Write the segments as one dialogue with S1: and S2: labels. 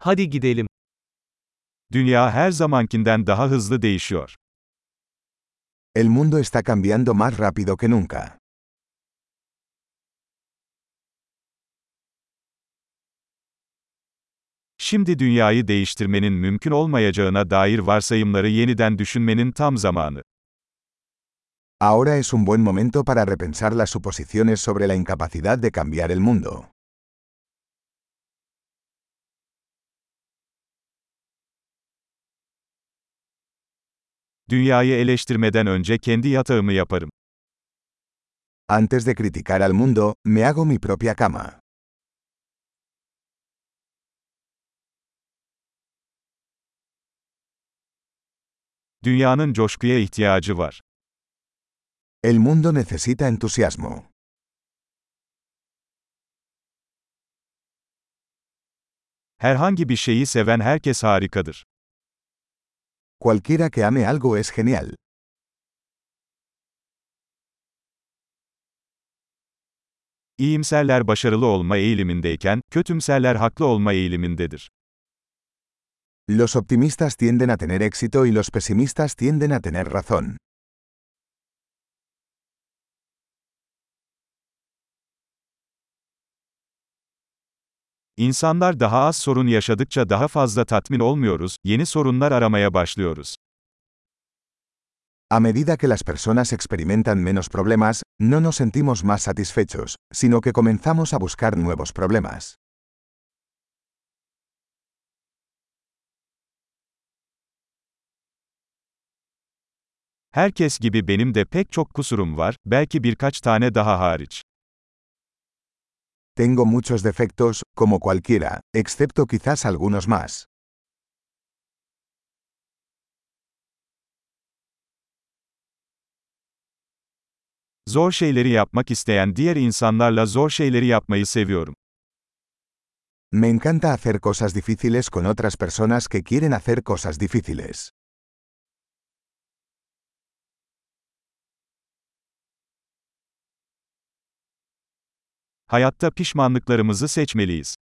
S1: Hadi gidelim.
S2: Dünya her zamankinden daha hızlı değişiyor.
S3: El mundo está cambiando más rápido que nunca.
S2: Şimdi dünyayı değiştirmenin mümkün olmayacağına dair varsayımları yeniden düşünmenin tam zamanı.
S3: Ahora es un buen momento para repensar las suposiciones sobre la incapacidad de cambiar el mundo.
S2: Dünyayı eleştirmeden önce kendi yatağımı yaparım.
S3: Antes de criticar al mundo, me hago mi propia cama.
S2: Dünyanın coşkuya ihtiyacı var.
S3: El mundo necesita entusiasmo.
S2: Herhangi bir şeyi seven herkes harikadır.
S3: Cualquiera que ame algo es genial.
S2: İyimserler başarılı olma eğilimindeyken, kötümserler haklı olma eğilimindedir.
S3: Los optimistas tienden a tener éxito y los pesimistas tienden a tener razón.
S2: İnsanlar daha az sorun yaşadıkça daha fazla tatmin olmuyoruz, yeni sorunlar aramaya başlıyoruz.
S3: A medida que las personas experimentan menos problemas, no nos sentimos más satisfechos, sino que comenzamos a buscar nuevos problemas.
S2: Herkes gibi benim de pek çok kusurum var, belki birkaç tane daha hariç.
S3: Tengo muchos defectos, como cualquiera, excepto quizás algunos más.
S2: Zor şeyleri yapmak isteyen diğer insanlarla zor şeyleri yapmayı seviyorum.
S3: Me encanta hacer cosas difíciles con otras personas que quieren hacer cosas difíciles.
S2: Hayatta pişmanlıklarımızı seçmeliyiz.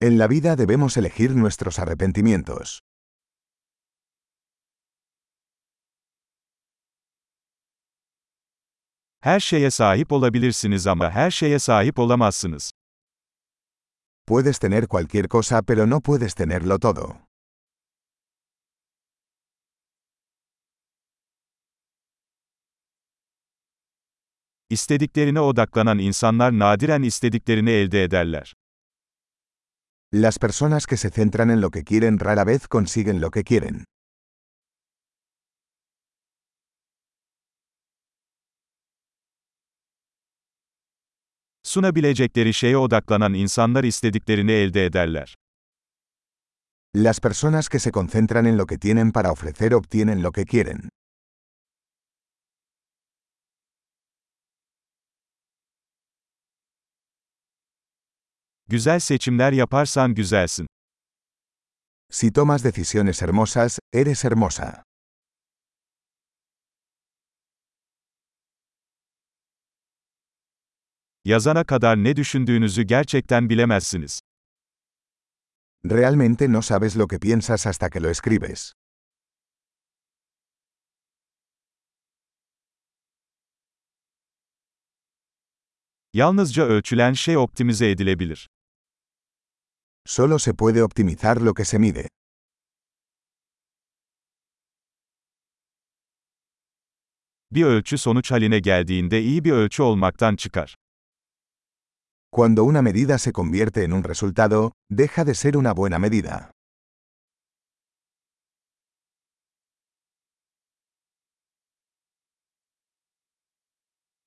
S3: En la vida debemos elegir nuestros arrepentimientos.
S2: Her şeye sahip olabilirsiniz ama her şeye sahip olamazsınız.
S3: Puedes tener cualquier cosa pero no puedes tenerlo todo.
S2: İstediklerine odaklanan insanlar nadiren istediklerini elde ederler.
S3: Las personas que se centran en lo que quieren rara vez consiguen lo que quieren.
S2: Sunabilecekleri şeye odaklanan insanlar istediklerini elde ederler.
S3: Las personas que se concentran en lo que tienen para ofrecer obtienen lo que quieren.
S2: Güzel seçimler yaparsan güzelsin.
S3: Si tomas decisiones hermosas, eres hermosa.
S2: Yazana kadar ne düşündüğünüzü gerçekten bilemezsiniz.
S3: Realmente no sabes lo que piensas hasta que lo escribes.
S2: Yalnızca ölçülen şey optimize edilebilir.
S3: Solo se puede optimizar lo que se mide.
S2: Bir ölçü sonuç haline geldiğinde iyi bir ölçü olmaktan çıkar.
S3: Cuando una medida se convierte en un resultado, deja de ser una buena medida.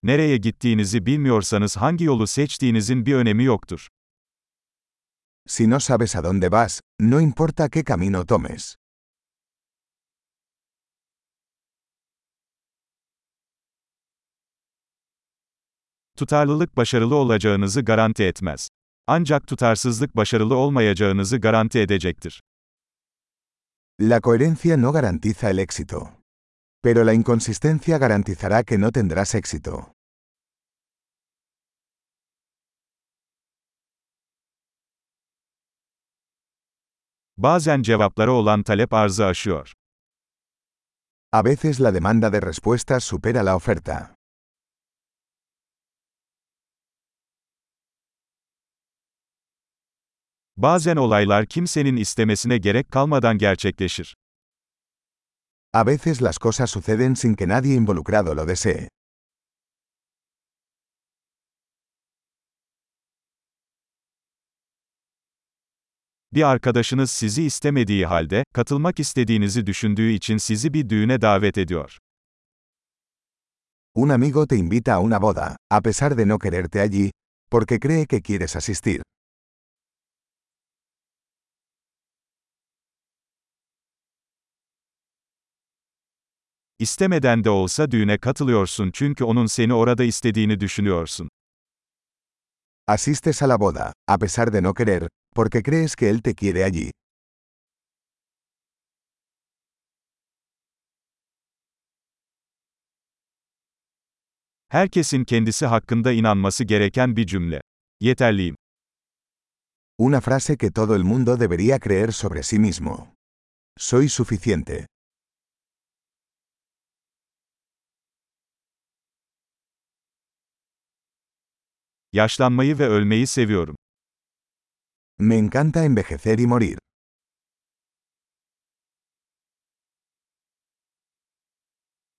S2: Nereye gittiğinizi bilmiyorsanız hangi yolu seçtiğinizin bir önemi yoktur.
S3: Si no sabes a dónde vas, no importa qué camino tomes.
S2: Tutarlılık başarılı olacağınızı garanti etmez. Ancak tutarsızlık başarılı olmayacağınızı garanti edecektir.
S3: La coherencia no garantiza el éxito. Pero la inconsistencia garantizará que no tendrás éxito.
S2: Bazen cevaplara olan talep arzı aşıyor.
S3: A veces la demanda de respuestas supera la oferta.
S2: Bazen olaylar kimsenin istemesine gerek kalmadan gerçekleşir.
S3: A veces las cosas suceden sin que nadie involucrado lo desee.
S2: Bir arkadaşınız sizi istemediği halde, katılmak istediğinizi düşündüğü için sizi bir düğüne davet ediyor.
S3: Un amigo te invita a una boda, a pesar de no quererte allí, porque cree que quieres asistir.
S2: İstemeden de olsa düğüne katılıyorsun çünkü onun seni orada istediğini düşünüyorsun.
S3: Asistes a la boda, a pesar de no querer, porque crees que él te quiere allí.
S2: Herkesin kendisi hakkında inanması gereken bir cümle. Yeterliyim.
S3: Una frase que todo el mundo debería creer sobre sí mismo. Soy suficiente.
S2: Yaşlanmayı ve ölmeyi seviyorum.
S3: Me encanta envejecer y morir.